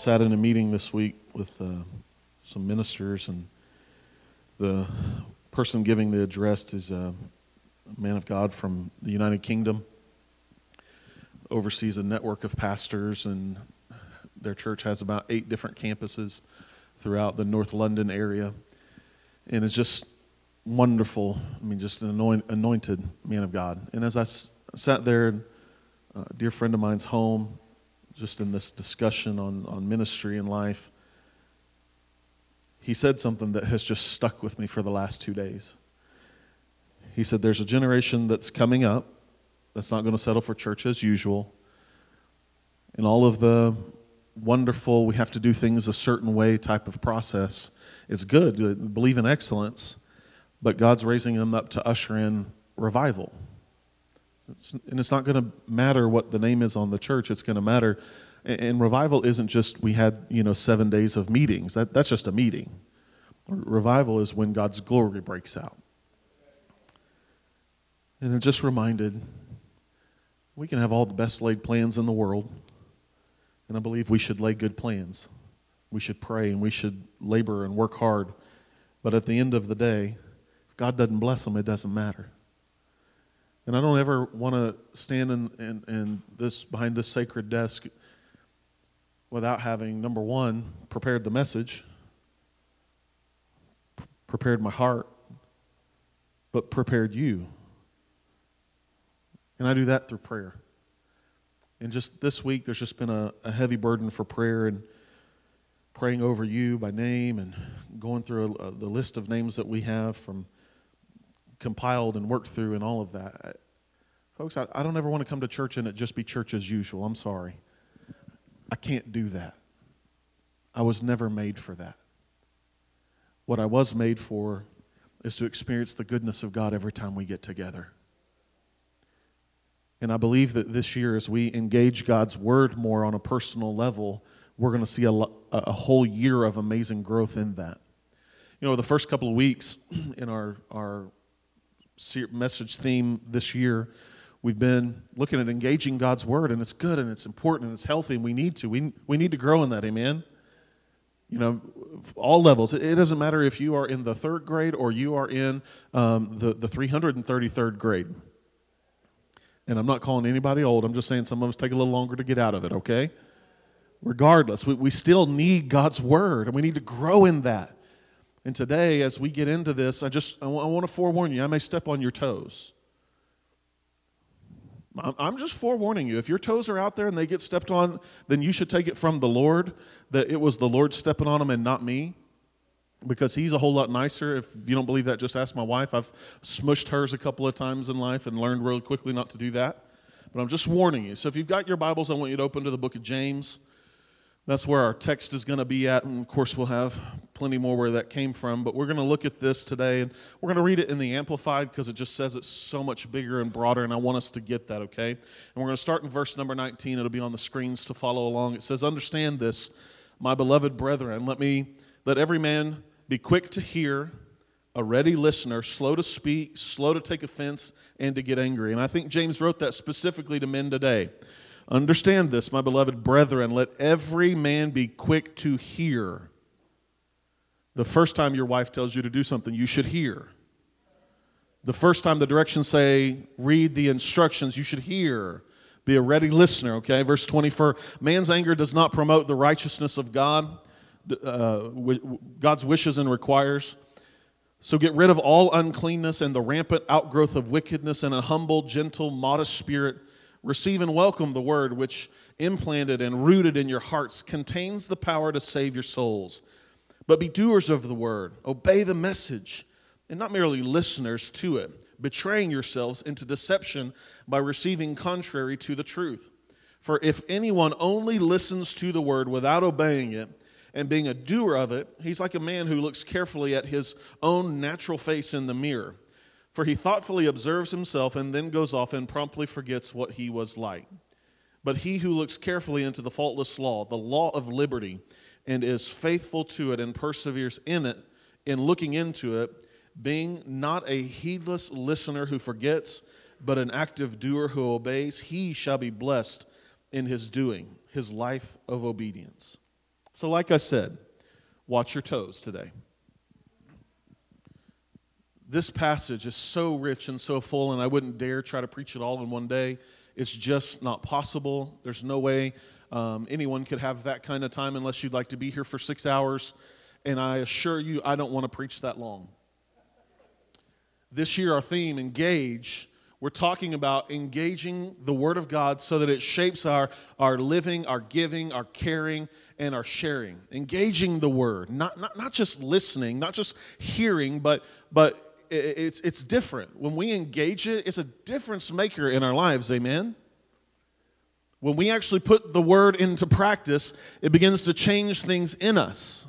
sat in a meeting this week with uh, some ministers, and the person giving the address is a man of God from the United Kingdom, oversees a network of pastors, and their church has about eight different campuses throughout the North London area. And it's just wonderful. I mean, just an anointed man of God. And as I sat there, a dear friend of mine's home, just in this discussion on, on ministry and life, he said something that has just stuck with me for the last two days. He said, There's a generation that's coming up that's not going to settle for church as usual. And all of the wonderful, we have to do things a certain way type of process is good. Believe in excellence, but God's raising them up to usher in revival. It's, and it's not going to matter what the name is on the church. It's going to matter. And, and revival isn't just we had you know seven days of meetings. That, that's just a meeting. Revival is when God's glory breaks out. And it just reminded we can have all the best laid plans in the world. And I believe we should lay good plans. We should pray and we should labor and work hard. But at the end of the day, if God doesn't bless them, it doesn't matter. And I don't ever want to stand in, in, in this behind this sacred desk without having number one prepared the message, prepared my heart, but prepared you. And I do that through prayer. And just this week, there's just been a, a heavy burden for prayer and praying over you by name and going through a, a, the list of names that we have from compiled and worked through and all of that. Folks, I, I don't ever want to come to church and it just be church as usual. I'm sorry. I can't do that. I was never made for that. What I was made for is to experience the goodness of God every time we get together. And I believe that this year, as we engage God's word more on a personal level, we're going to see a, a whole year of amazing growth in that. You know, the first couple of weeks in our, our message theme this year, we've been looking at engaging God's word, and it's good and it's important and it's healthy, and we need to. We, we need to grow in that, amen? You know, all levels. It, doesn't matter if you are in the third grade or you are in um, the, the 333rd grade. And I'm not calling anybody old, I'm just saying some of us take a little longer to get out of it, okay? Regardless, we, we still need God's word, and we need to grow in that. And today, as we get into this, I just I want to forewarn you, I may step on your toes. I'm just forewarning you. If your toes are out there and they get stepped on, then you should take it from the Lord that it was the Lord stepping on them and not me. Because he's a whole lot nicer. If you don't believe that, just ask my wife. I've smushed hers a couple of times in life and learned really quickly not to do that. But I'm just warning you. So if you've got your Bibles, I want you to open to the book of James. That's where our text is going to be at. And of course, we'll have plenty more where that came from. But we're going to look at this today. And we're going to read it in the Amplified because it just says it's so much bigger and broader. And I want us to get that, okay? And we're going to start in verse number 19. It'll be on the screens to follow along. It says, Understand this, my beloved brethren. Let me, let every man be quick to hear, a ready listener, slow to speak, slow to take offense, and to get angry. And I think James wrote that specifically to men today. Understand this, my beloved brethren. Let every man be quick to hear. The first time your wife tells you to do something, you should hear. The first time the directions say, read the instructions, you should hear. Be a ready listener, okay? Verse 24 Man's anger does not promote the righteousness of God, uh, God's wishes and requires. So get rid of all uncleanness and the rampant outgrowth of wickedness and a humble, gentle, modest spirit Receive and welcome the word which, implanted and rooted in your hearts, contains the power to save your souls. But be doers of the word, obey the message, and not merely listeners to it, betraying yourselves into deception by receiving contrary to the truth. For if anyone only listens to the word without obeying it, and being a doer of it, he's like a man who looks carefully at his own natural face in the mirror. For he thoughtfully observes himself and then goes off and promptly forgets what he was like. But he who looks carefully into the faultless law, the law of liberty, and is faithful to it and perseveres in it, in looking into it, being not a heedless listener who forgets, but an active doer who obeys, he shall be blessed in his doing, his life of obedience. So, like I said, watch your toes today. This passage is so rich and so full, and I wouldn't dare try to preach it all in one day. It's just not possible. There's no way um, anyone could have that kind of time unless you'd like to be here for six hours. And I assure you, I don't want to preach that long. This year, our theme, Engage, we're talking about engaging the Word of God so that it shapes our, our living, our giving, our caring, and our sharing. Engaging the Word, not, not, not just listening, not just hearing, but, but it's, it's different. When we engage it, it's a difference maker in our lives, amen? When we actually put the Word into practice, it begins to change things in us.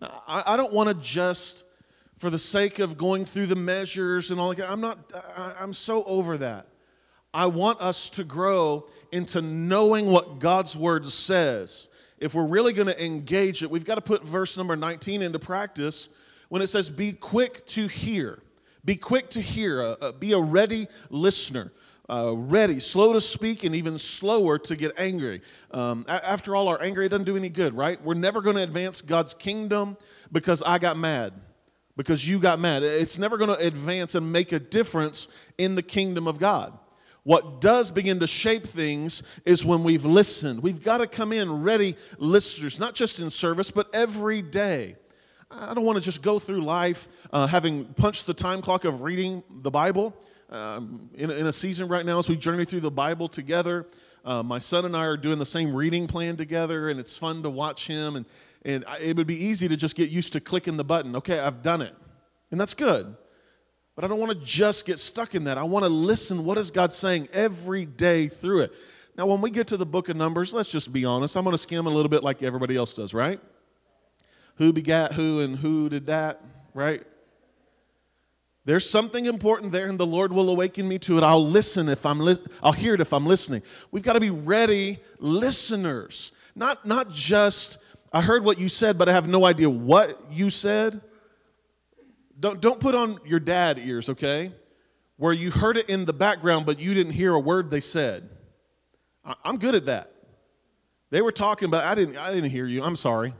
Now, I, I don't want to just for the sake of going through the measures and all that. I'm not, I'm so over that. I want us to grow into knowing what God's word says. If we're really going to engage it, we've got to put verse number 19 into practice when it says, Be quick to hear. Be quick to hear. Uh, uh, be a ready listener. Uh, ready, slow to speak, and even slower to get angry. Um, after all, our anger doesn't do any good, right? We're never going to advance God's kingdom because I got mad because you got mad. It's never going to advance and make a difference in the kingdom of God. What does begin to shape things is when we've listened. We've got to come in ready listeners, not just in service, but every day. I don't want to just go through life uh, having punched the time clock of reading the Bible. Um, in, in, a season right now, as we journey through the Bible together, uh, my son and I are doing the same reading plan together, and it's fun to watch him. And and it would be easy to just get used to clicking the button. Okay, I've done it. And that's good. But I don't want to just get stuck in that. I want to listen. What is God saying every day through it? Now, when we get to the book of Numbers, let's just be honest. I'm going to skim a little bit like everybody else does, right? Who begat who and who did that, right? There's something important there, and the Lord will awaken me to it. I'll listen if I'm li- I'll hear it if I'm listening. We've got to be ready listeners, not not just I heard what you said, but I have no idea what you said. Don't, don't put on your dad ears, okay? Where you heard it in the background, but you didn't hear a word they said. I, I'm good at that. They were talking, but I didn't, I didn't hear you. I'm sorry.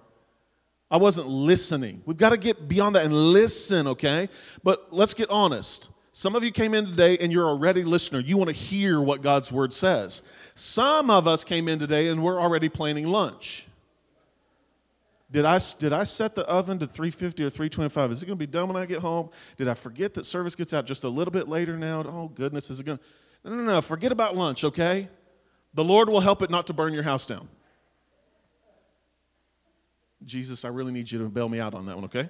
I wasn't listening. We've got to get beyond that and listen, okay? But let's get honest. Some of you came in today and you're already listener. You want to hear what God's word says. Some of us came in today and we're already planning lunch. Did I, did I set the oven to 350 or 325? Is it going to be done when I get home? Did I forget that service gets out just a little bit later now? Oh, goodness, is it going to. No, no, no. Forget about lunch, okay? The Lord will help it not to burn your house down. Jesus, I really need you to bail me out on that one, okay?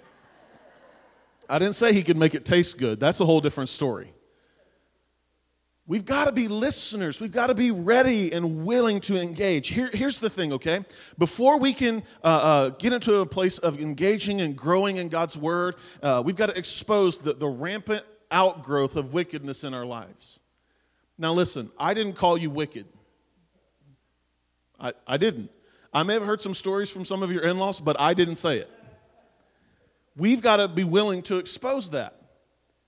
I didn't say he could make it taste good. That's a whole different story. We've got to be listeners. We've got to be ready and willing to engage. Here, here's the thing, okay? Before we can uh, uh, get into a place of engaging and growing in God's word, uh, we've got to expose the, the rampant outgrowth of wickedness in our lives. Now, listen, I didn't call you wicked. I, I didn't. I may have heard some stories from some of your in laws, but I didn't say it. We've got to be willing to expose that.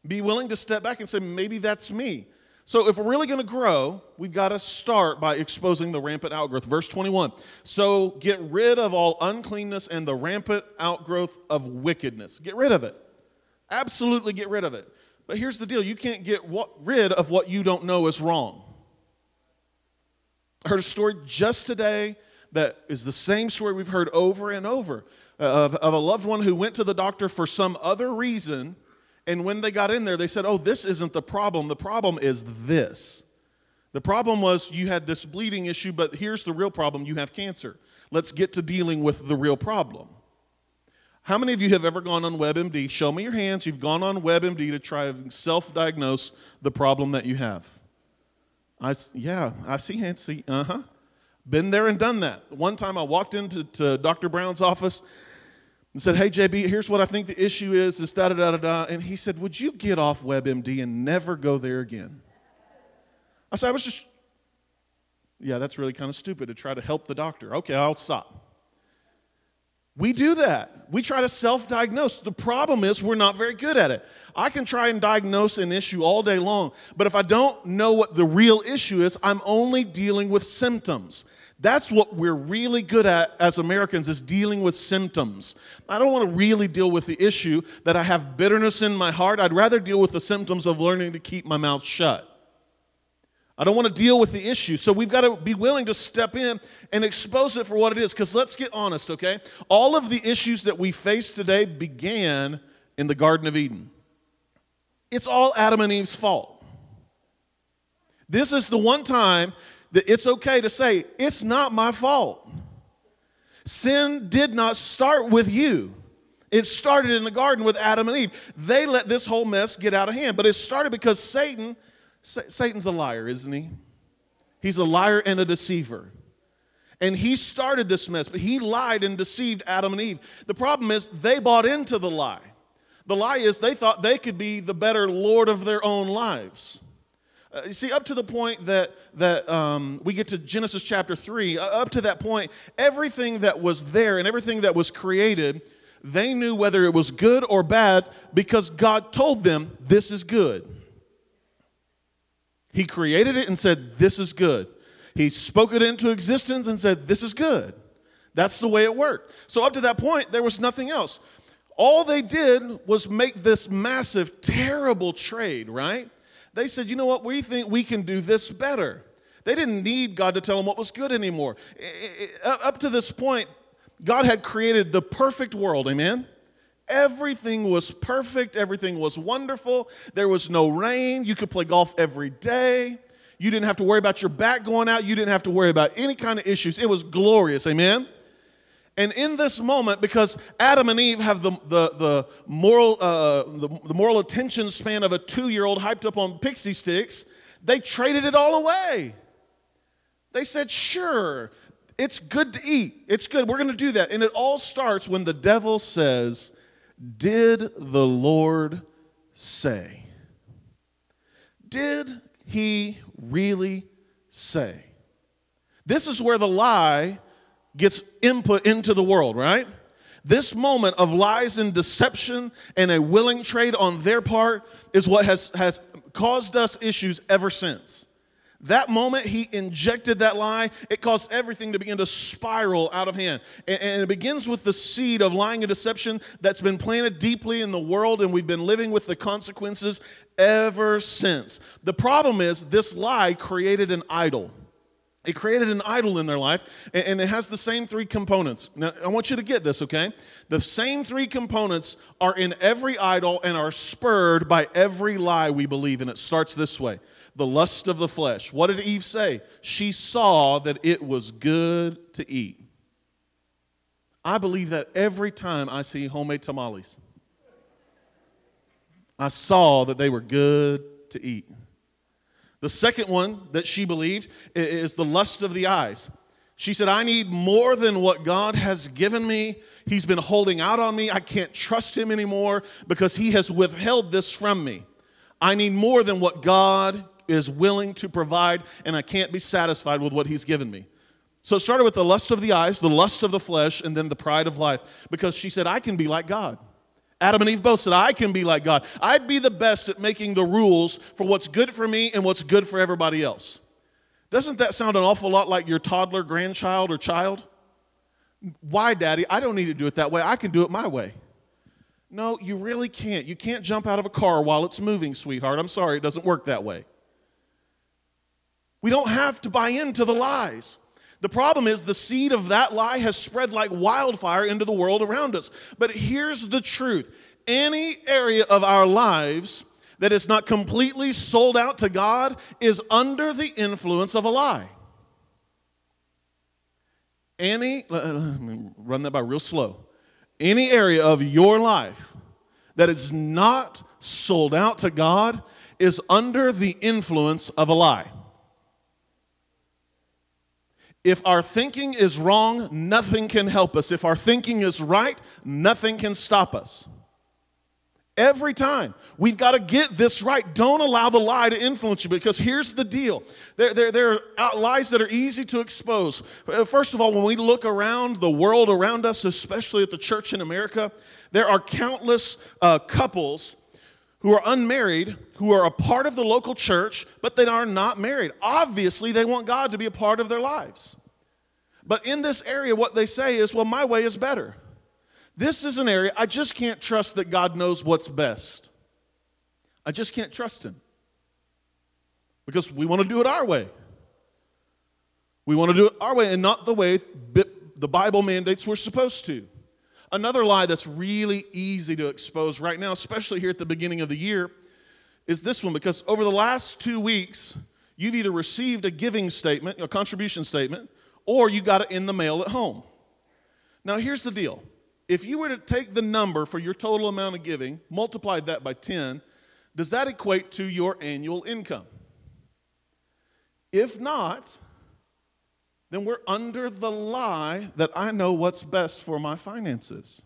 Be willing to step back and say, maybe that's me. So, if we're really going to grow, we've got to start by exposing the rampant outgrowth. Verse 21 So, get rid of all uncleanness and the rampant outgrowth of wickedness. Get rid of it. Absolutely get rid of it. But here's the deal you can't get rid of what you don't know is wrong. I heard a story just today that is the same story we've heard over and over uh, of, of a loved one who went to the doctor for some other reason and when they got in there, they said, Oh, this isn't the problem. The problem is this. The problem was you had this bleeding issue, but here's the real problem you have cancer. Let's get to dealing with the real problem. How many of you have ever gone on WebMD? Show me your hands. You've gone on WebMD to try and self diagnose the problem that you have. I, yeah, I see hands. See, uh huh. Been there and done that. One time I walked into Dr. Brown's office and said, Hey, JB, here's what I think the issue is, is da da da da da. And he said, Would you get off WebMD and never go there again? I said, I was just, yeah, that's really kind of stupid to try to help the doctor. Okay, I'll stop. We do that. We try to self diagnose. The problem is we're not very good at it. I can try and diagnose an issue all day long, but if I don't know what the real issue is, I'm only dealing with symptoms. That's what we're really good at as Americans is dealing with symptoms. I don't want to really deal with the issue that I have bitterness in my heart. I'd rather deal with the symptoms of learning to keep my mouth shut. I don't want to deal with the issue. So we've got to be willing to step in and expose it for what it is. Because let's get honest, okay? All of the issues that we face today began in the Garden of Eden. It's all Adam and Eve's fault. This is the one time it's okay to say, it's not my fault. Sin did not start with you. It started in the garden with Adam and Eve. They let this whole mess get out of hand, but it started because Satan, Satan's a liar, isn't he? He's a liar and a deceiver. And he started this mess, but he lied and deceived Adam and Eve. The problem is they bought into the lie. The lie is they thought they could be the better Lord of their own lives. Uh, you see, up to the point that, that um, we get to Genesis chapter 3, uh, up to that point, everything that was there and everything that was created, they knew whether it was good or bad because God told them, This is good. He created it and said, This is good. He spoke it into existence and said, This is good. That's the way it worked. So, up to that point, there was nothing else. All they did was make this massive, terrible trade, right? They said, you know what, we think we can do this better. They didn't need God to tell them what was good anymore. Up to this point, God had created the perfect world, amen? Everything was perfect, everything was wonderful. There was no rain. You could play golf every day. You didn't have to worry about your back going out. You didn't have to worry about any kind of issues. It was glorious, amen? And in this moment, because Adam and Eve have the, the, the moral, uh, the, the moral attention span of a two year old hyped up on pixie sticks, they traded it all away. They said, sure, it's good to eat. It's good. We're going to do that. And it all starts when the devil says, Did the Lord say? Did he really say? This is where the lie gets input into the world, right? This moment of lies and deception and a willing trade on their part is what has, has caused us issues ever since. That moment he injected that lie, it caused everything to begin to spiral out of hand. And, and, it begins with the seed of lying and deception that's been planted deeply in the world, and we've been living with the consequences ever since. The problem is, this lie created an idol. It created an idol in their life, and it has the same three components. Now, I want you to get this, okay? The same three components are in every idol and are spurred by every lie we believe, and it starts this way the lust of the flesh. What did Eve say? She saw that it was good to eat. I believe that every time I see homemade tamales. I saw that they were good to eat. The second one that she believed is the lust of the eyes. She said, I need more than what God has given me. He's been holding out on me. I can't trust him anymore because he has withheld this from me. I need more than what God is willing to provide, and I can't be satisfied with what he's given me. So it started with the lust of the eyes, the lust of the flesh, and then the pride of life because she said, I can be like God. Adam and Eve both said, I can be like God. I'd be the best at making the rules for what's good for me and what's good for everybody else. Doesn't that sound an awful lot like your toddler, grandchild, or child? Why, Daddy? I don't need to do it that way. I can do it my way. No, you really can't. You can't jump out of a car while it's moving, sweetheart. I'm sorry, it doesn't work that way. We don't have to buy into the lies. The problem is the seed of that lie has spread like wildfire into the world around us. But here's the truth any area of our lives that is not completely sold out to God is under the influence of a lie. Any, run that by real slow. Any area of your life that is not sold out to God is under the influence of a lie. If our thinking is wrong, nothing can help us. If our thinking is right, nothing can stop us. Every time. We've got to get this right. Don't allow the lie to influence you because here's the deal there, there, there are lies that are easy to expose. Uh, first of all, when we look around the world around us, especially at the church in America, there are countless uh, couples who are unmarried, who are a part of the local church, but they are not married. Obviously, they want God to be a part of their lives. But in this area, what they say is, well, my way is better. This is an area I just can't trust that God knows what's best. I just can't trust Him because we want to do it our way. We want to do it our way and not the way the Bible mandates we're supposed to. Another lie that's really easy to expose right now, especially here at the beginning of the year, is this one because over the last two weeks, you've either received a giving statement, a contribution statement, or you got it in the mail at home. Now, here's the deal if you were to take the number for your total amount of giving, multiplied that by 10, does that equate to your annual income? If not, then we're under the lie that I know what's best for my finances.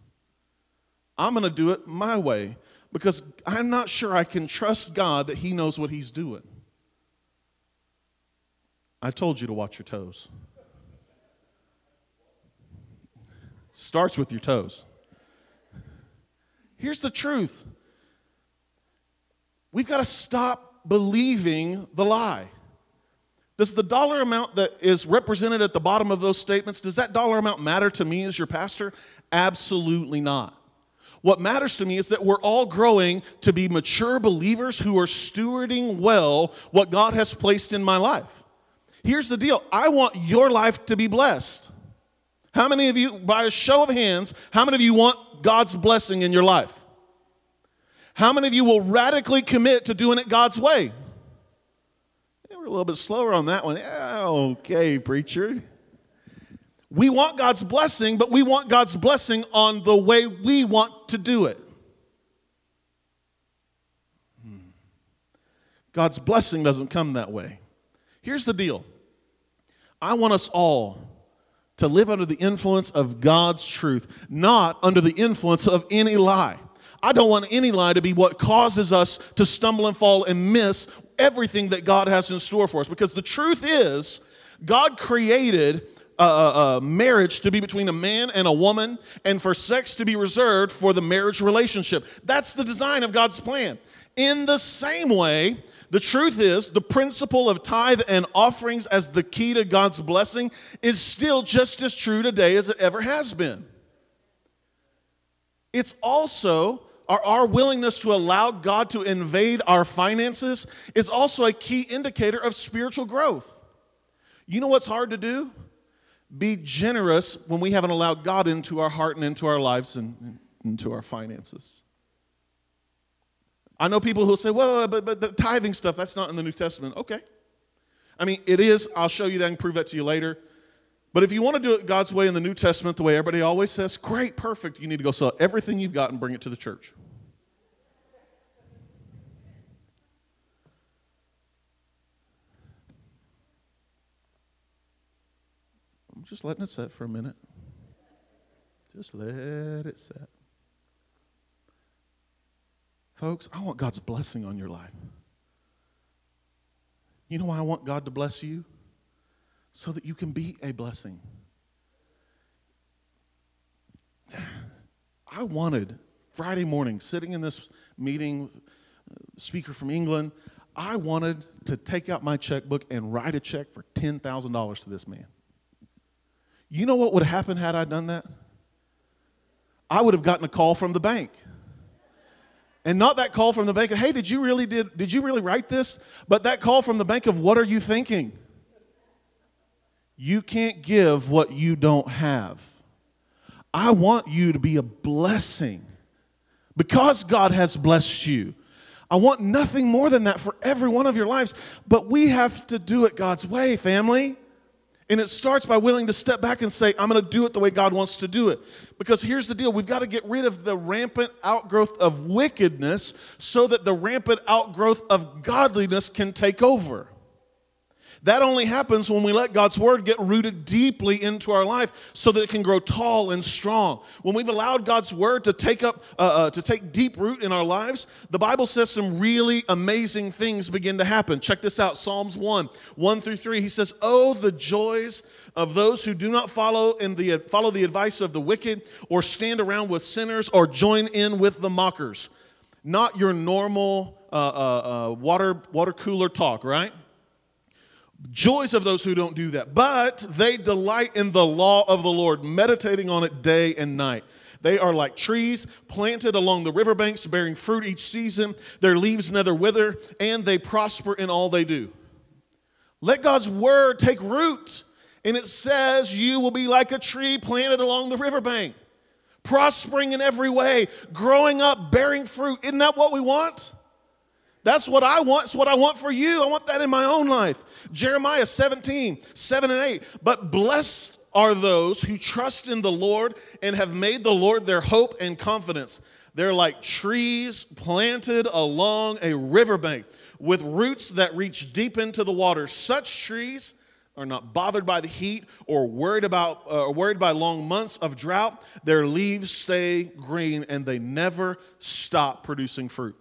I'm going to do it my way because I'm not sure I can trust God that He knows what He's doing. I told you to watch your toes. Starts with your toes. Here's the truth we've got to stop believing the lie. Does the dollar amount that is represented at the bottom of those statements, does that dollar amount matter to me as your pastor? Absolutely not. What matters to me is that we're all growing to be mature believers who are stewarding well what God has placed in my life. Here's the deal I want your life to be blessed. How many of you, by a show of hands, how many of you want God's blessing in your life? How many of you will radically commit to doing it God's way? We're a little bit slower on that one. Yeah, okay, preacher. We want God's blessing, but we want God's blessing on the way we want to do it. Hmm. God's blessing doesn't come that way. Here's the deal I want us all to live under the influence of God's truth, not under the influence of any lie. I don't want any lie to be what causes us to stumble and fall and miss everything that God has in store for us. Because the truth is, God created a, a, marriage to be between a man and a woman, and for sex to be reserved for the marriage relationship. That's the design of God's plan. In the same way, the truth is, the principle of tithe and offerings as the key to God's blessing is still just as true today as it ever has been. It's also our, our willingness to allow God to invade our finances is also a key indicator of spiritual growth. You know what's hard to do? Be generous when we haven't allowed God into our heart and into our lives and into our finances. I know people who say, well, but, but the tithing stuff, that's not in the New Testament. Okay. I mean, it is. I'll show you that and prove that to you later. But if you want to do it God's way in the New Testament, the way everybody always says, great, perfect, you need to go sell everything you've got and bring it to the church. I'm just letting it set for a minute. Just let it set. Folks, I want God's blessing on your life. You know why I want God to bless you? So that you can be a blessing. I wanted Friday morning, sitting in this meeting, speaker from England, I wanted to take out my checkbook and write a check for $10,000 to this man. You know what would have happened had I done that? I would have gotten a call from the bank. And not that call from the bank of, hey, did you really did, did you really write this? But that call from the bank of what are you thinking? You can't give what you don't have. I want you to be a blessing because God has blessed you. I want nothing more than that for every one of your lives, but we have to do it God's way, family. And it starts by willing to step back and say, I'm going to do it the way God wants to do it. Because here's the deal we've got to get rid of the rampant outgrowth of wickedness so that the rampant outgrowth of godliness can take over. That only happens when we let God's word get rooted deeply into our life so that it can grow tall and strong. When we've allowed God's word to take up uh, uh, to take deep root in our lives, the Bible says some really amazing things begin to happen. Check this out, Psalms 1, 1 through 3. He says, "Oh the joys of those who do not follow in the follow the advice of the wicked or stand around with sinners or join in with the mockers." Not your normal uh, uh, uh water water cooler talk, right? Joys of those who don't do that. But they delight in the law of the Lord, meditating on it day and night. They are like trees planted along the riverbanks, bearing fruit each season. Their leaves never wither, and they prosper in all they do. Let God's word take root. And it says, You will be like a tree planted along the riverbank, prospering in every way, growing up, bearing fruit. Isn't that what we want? That's what I want. It's what I want for you. I want that in my own life. Jeremiah 17, 7 and 8. But blessed are those who trust in the Lord and have made the Lord their hope and confidence. They're like trees planted along a riverbank with roots that reach deep into the water. Such trees are not bothered by the heat or worried about uh, worried by long months of drought. Their leaves stay green and they never stop producing fruit.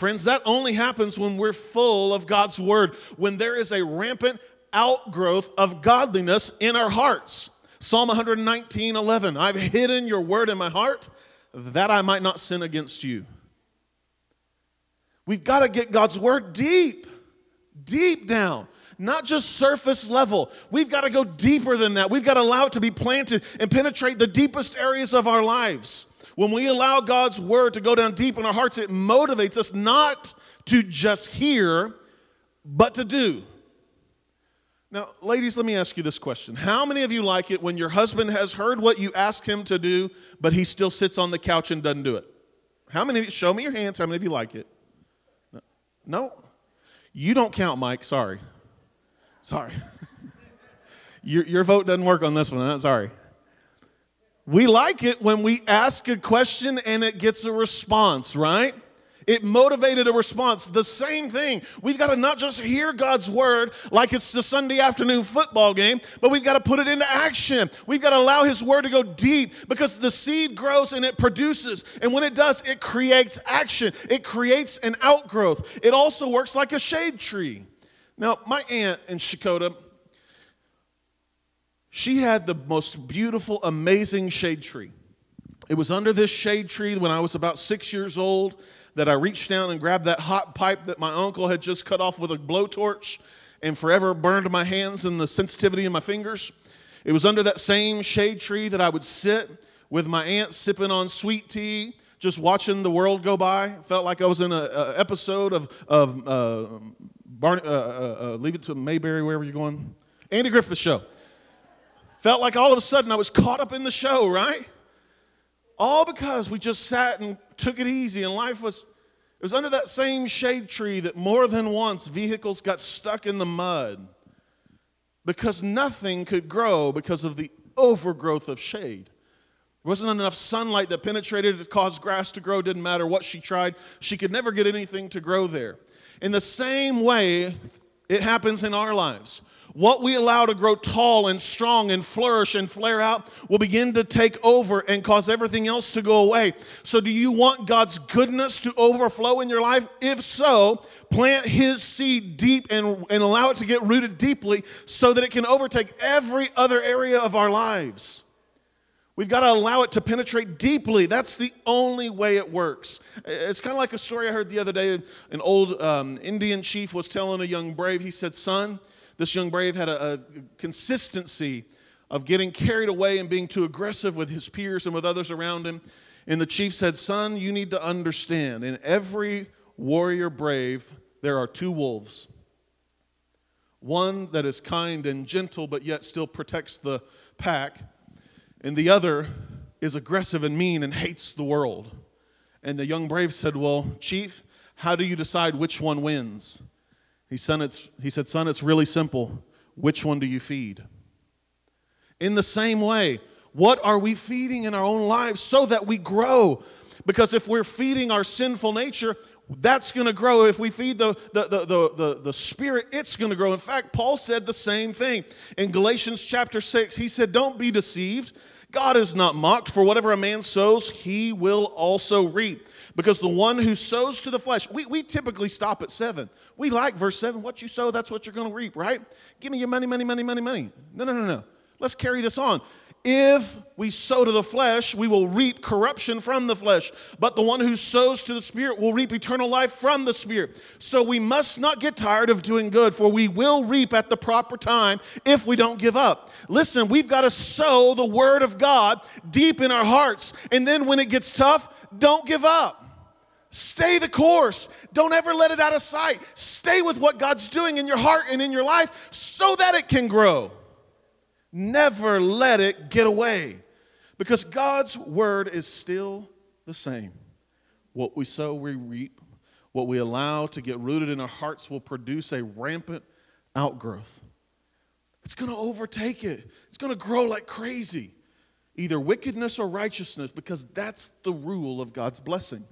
Friends, that only happens when we're full of God's word, when there is a rampant outgrowth of godliness in our hearts. Psalm 119, 11. I've hidden your word in my heart that I might not sin against you. We've got to get God's word deep, deep down, not just surface level. We've got to go deeper than that. We've got to allow it to be planted and penetrate the deepest areas of our lives. When we allow God's word to go down deep in our hearts, it motivates us not to just hear, but to do. Now, ladies, let me ask you this question. How many of you like it when your husband has heard what you ask him to do, but he still sits on the couch and doesn't do it? How many of you, show me your hands, how many of you like it? No? You don't count, Mike. Sorry. Sorry. your, your vote doesn't work on this one. I'm sorry. We like it when we ask a question and it gets a response, right? It motivated a response. The same thing. We've got to not just hear God's word like it's the Sunday afternoon football game, but we've got to put it into action. We've got to allow His word to go deep because the seed grows and it produces. And when it does, it creates action, it creates an outgrowth. It also works like a shade tree. Now, my aunt in Shakota, she had the most beautiful, amazing shade tree. It was under this shade tree when I was about six years old that I reached down and grabbed that hot pipe that my uncle had just cut off with a blowtorch and forever burned my hands and the sensitivity in my fingers. It was under that same shade tree that I would sit with my aunt sipping on sweet tea, just watching the world go by. Felt like I was in an episode of, of uh, Barney, uh, uh, uh, Leave It to Mayberry, wherever you're going. Andy Griffith Show. Felt like all of a sudden I was caught up in the show, right? All because we just sat and took it easy and life was it was under that same shade tree that more than once vehicles got stuck in the mud because nothing could grow because of the overgrowth of shade. There wasn't enough sunlight that penetrated to cause grass to grow, didn't matter what she tried. She could never get anything to grow there. In the same way, it happens in our lives. What we allow to grow tall and strong and flourish and flare out will begin to take over and cause everything else to go away. So, do you want God's goodness to overflow in your life? If so, plant His seed deep and, and allow it to get rooted deeply so that it can overtake every other area of our lives. We've got to allow it to penetrate deeply. That's the only way it works. It's kind of like a story I heard the other day. An old um, Indian chief was telling a young brave, he said, Son, this young brave had a, a consistency of getting carried away and being too aggressive with his peers and with others around him. And the chief said, Son, you need to understand in every warrior brave, there are two wolves. One that is kind and gentle, but yet still protects the pack, and the other is aggressive and mean and hates the world. And the young brave said, Well, Chief, how do you decide which one wins? He, it's, he said, Son, it's really simple. Which one do you feed? In the same way, what are we feeding in our own lives so that we grow? Because if we're feeding our sinful nature, that's going to grow. If we feed the, the, the, the, the, the spirit, it's going to grow. In fact, Paul said the same thing. In Galatians chapter 6, he said, Don't be deceived. God is not mocked, for whatever a man sows, he will also reap. Because the one who sows to the flesh, we, we typically stop at seven. We like verse seven. What you sow, that's what you're going to reap, right? Give me your money, money, money, money, money. No, no, no, no. Let's carry this on. If we sow to the flesh, we will reap corruption from the flesh. But the one who sows to the Spirit will reap eternal life from the Spirit. So we must not get tired of doing good, for we will reap at the proper time if we don't give up. Listen, we've got to sow the Word of God deep in our hearts. And then when it gets tough, don't give up. Stay the course. Don't ever let it out of sight. Stay with what God's doing in your heart and in your life so that it can grow. Never let it get away because God's word is still the same. What we sow, we reap. What we allow to get rooted in our hearts will produce a rampant outgrowth. It's going to overtake it, it's going to grow like crazy, either wickedness or righteousness, because that's the rule of God's blessing.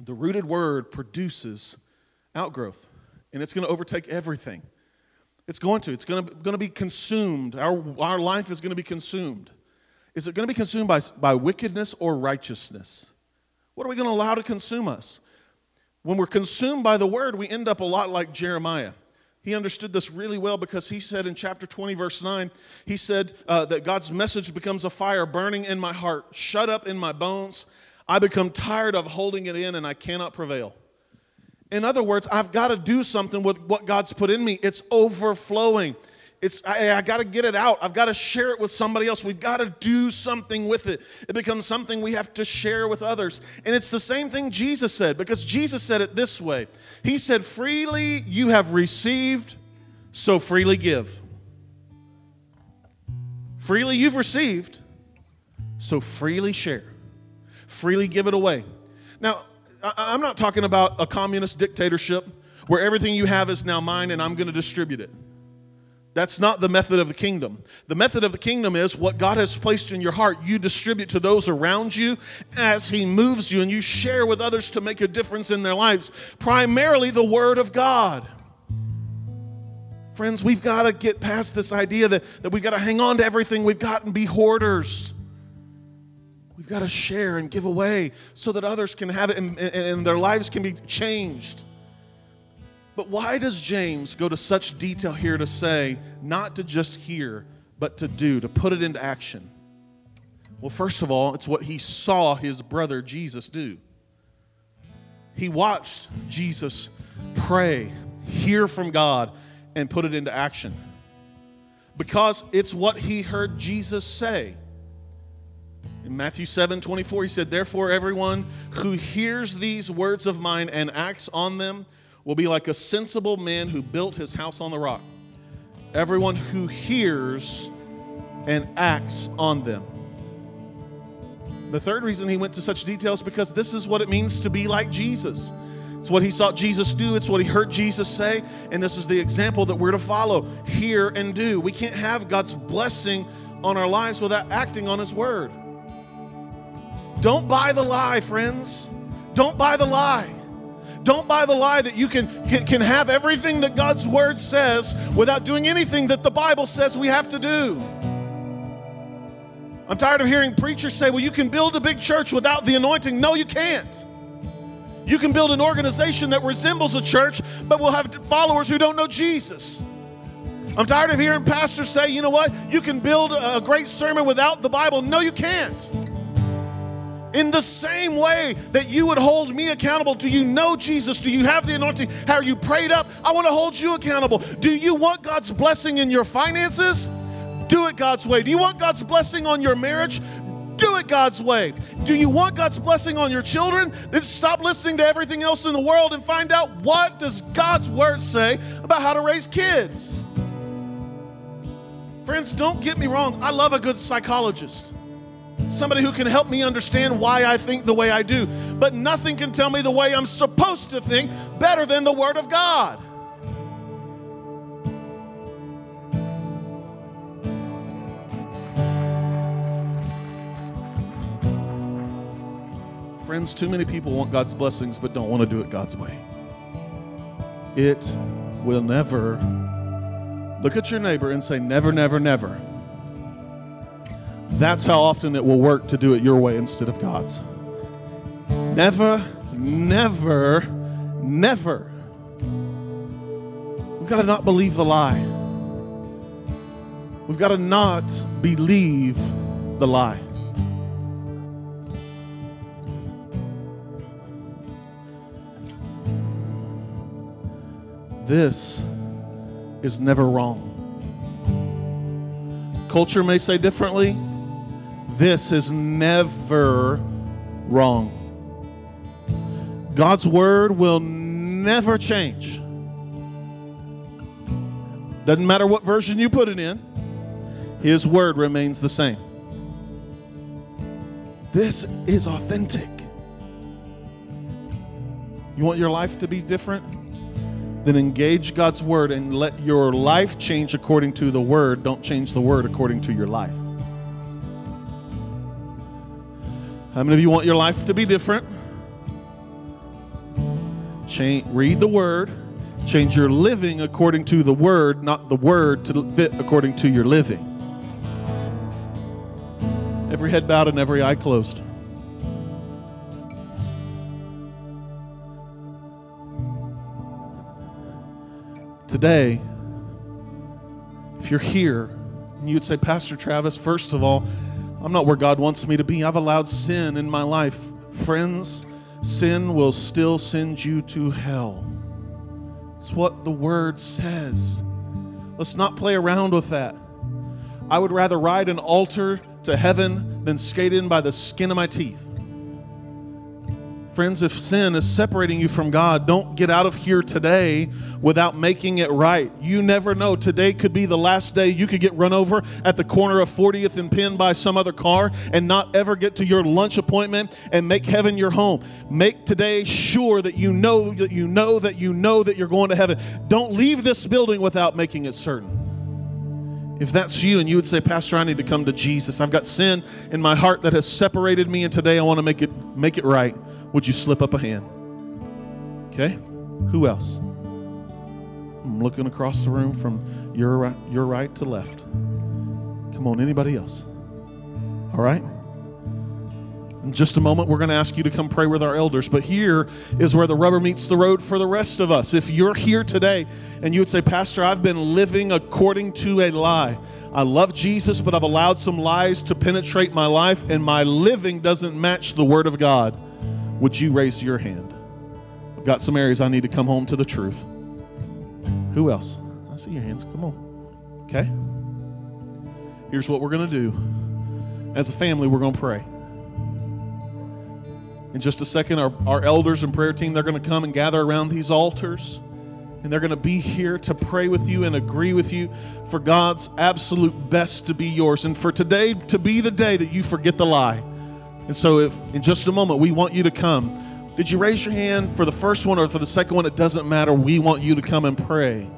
The rooted word produces outgrowth, and it's going to overtake everything. It's going to. It's going to, going to be consumed. Our, our life is going to be consumed. Is it going to be consumed by, by wickedness or righteousness? What are we going to allow to consume us? When we're consumed by the word, we end up a lot like Jeremiah. He understood this really well because he said in chapter 20, verse 9, he said uh, that God's message becomes a fire burning in my heart, shut up in my bones. I become tired of holding it in and I cannot prevail. In other words, I've got to do something with what God's put in me. It's overflowing. It's I, I got to get it out. I've got to share it with somebody else. We've got to do something with it. It becomes something we have to share with others. And it's the same thing Jesus said because Jesus said it this way. He said, "Freely you have received, so freely give." Freely you've received, so freely share. Freely give it away. Now, I'm not talking about a communist dictatorship where everything you have is now mine and I'm going to distribute it. That's not the method of the kingdom. The method of the kingdom is what God has placed in your heart, you distribute to those around you as He moves you, and you share with others to make a difference in their lives. Primarily the Word of God. Friends, we've got to get past this idea that, that we've got to hang on to everything we've got and be hoarders. We've got to share and give away so that others can have it and, and their lives can be changed. But why does James go to such detail here to say, not to just hear, but to do, to put it into action? Well, first of all, it's what he saw his brother Jesus do. He watched Jesus pray, hear from God, and put it into action. Because it's what he heard Jesus say. In Matthew 7 24, he said, Therefore, everyone who hears these words of mine and acts on them will be like a sensible man who built his house on the rock. Everyone who hears and acts on them. The third reason he went to such details because this is what it means to be like Jesus. It's what he saw Jesus do, it's what he heard Jesus say, and this is the example that we're to follow, hear and do. We can't have God's blessing on our lives without acting on his word. Don't buy the lie, friends. Don't buy the lie. Don't buy the lie that you can, can, can have everything that God's word says without doing anything that the Bible says we have to do. I'm tired of hearing preachers say, well, you can build a big church without the anointing. No, you can't. You can build an organization that resembles a church, but will have followers who don't know Jesus. I'm tired of hearing pastors say, you know what, you can build a great sermon without the Bible. No, you can't. In the same way that you would hold me accountable, do you know Jesus? Do you have the anointing? How are you prayed up? I want to hold you accountable. Do you want God's blessing in your finances? Do it God's way. Do you want God's blessing on your marriage? Do it God's way. Do you want God's blessing on your children? Then stop listening to everything else in the world and find out what does God's word say about how to raise kids. Friends, don't get me wrong. I love a good psychologist somebody who can help me understand why I think the way I do. But nothing can tell me the way I'm supposed to think better than the Word of God. Friends, too many people want God's blessings but don't want to do it God's way. It will never. Look at your neighbor and say, never, never, never. That's how often it will work to do it your way instead of God's. Never, never, never. We've got to not believe the lie. We've got to not believe the lie. This is never wrong. Culture may say differently. This is never wrong. God's word will never change. Doesn't matter what version you put it in, His word remains the same. This is authentic. You want your life to be different? Then engage God's word and let your life change according to the word. Don't change the word according to your life. How many of you want your life to be different? Change, read the word, change your living according to the word, not the word to fit according to your living. Every head bowed and every eye closed. Today, if you're here and you'd say, Pastor Travis, first of all, I'm not where God wants me to be. I've allowed sin in my life. Friends, sin will still send you to hell. It's what the word says. Let's not play around with that. I would rather ride an altar to heaven than skate in by the skin of my teeth. Friends, if sin is separating you from God, don't get out of here today without making it right. You never know. Today could be the last day you could get run over at the corner of 40th and Penn by some other car and not ever get to your lunch appointment and make heaven your home. Make today sure that you know that you know that you know that you're going to heaven. Don't leave this building without making it certain. If that's you and you would say, Pastor, I need to come to Jesus. I've got sin in my heart that has separated me, and today I want to make it make it right would you slip up a hand? Okay? Who else? I'm looking across the room from your right, your right to left. Come on, anybody else? All right? In just a moment, we're going to ask you to come pray with our elders. But here is where the rubber meets the road for the rest of us. If you're here today and you would say, Pastor, I've been living according to a lie. I love Jesus, but I've allowed some lies to penetrate my life, and my living doesn't match the Word of God would you raise your hand? I've got some areas I need to come home to the truth. Who else? I see your hands. Come on. Okay. Here's what we're going to do. As a family, we're going to pray. In just a second, our, our elders and prayer team, they're going to come and gather around these altars. And they're going to be here to pray with you and agree with you for God's absolute best to be yours. And for today to be the day that you forget the lie and so, if in just a moment we want you to come, did you raise your hand for the first one or for the second one? It doesn't matter. We want you to come and pray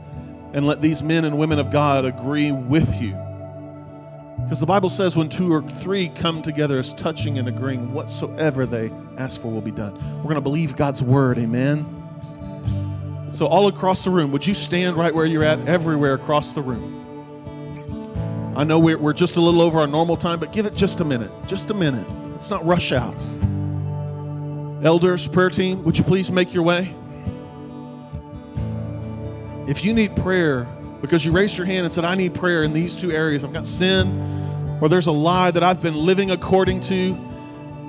and let these men and women of God agree with you. Because the Bible says when two or three come together as touching and agreeing, whatsoever they ask for will be done. We're going to believe God's word. Amen. So, all across the room, would you stand right where you're at, everywhere across the room? I know we're, we're just a little over our normal time, but give it just a minute. Just a minute. Let's not rush out. Elders, prayer team, would you please make your way? If you need prayer because you raised your hand and said, I need prayer in these two areas, I've got sin, or there's a lie that I've been living according to,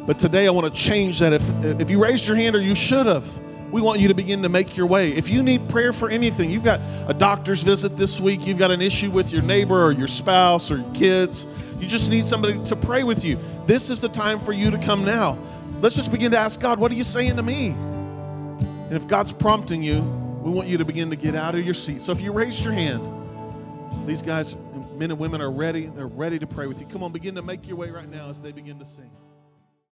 but today I want to change that. If, if you raised your hand or you should have, we want you to begin to make your way. If you need prayer for anything, you've got a doctor's visit this week, you've got an issue with your neighbor or your spouse or your kids, you just need somebody to pray with you. This is the time for you to come now. Let's just begin to ask God, what are you saying to me? And if God's prompting you, we want you to begin to get out of your seat. So if you raised your hand, these guys, men and women are ready. They're ready to pray with you. Come on, begin to make your way right now as they begin to sing.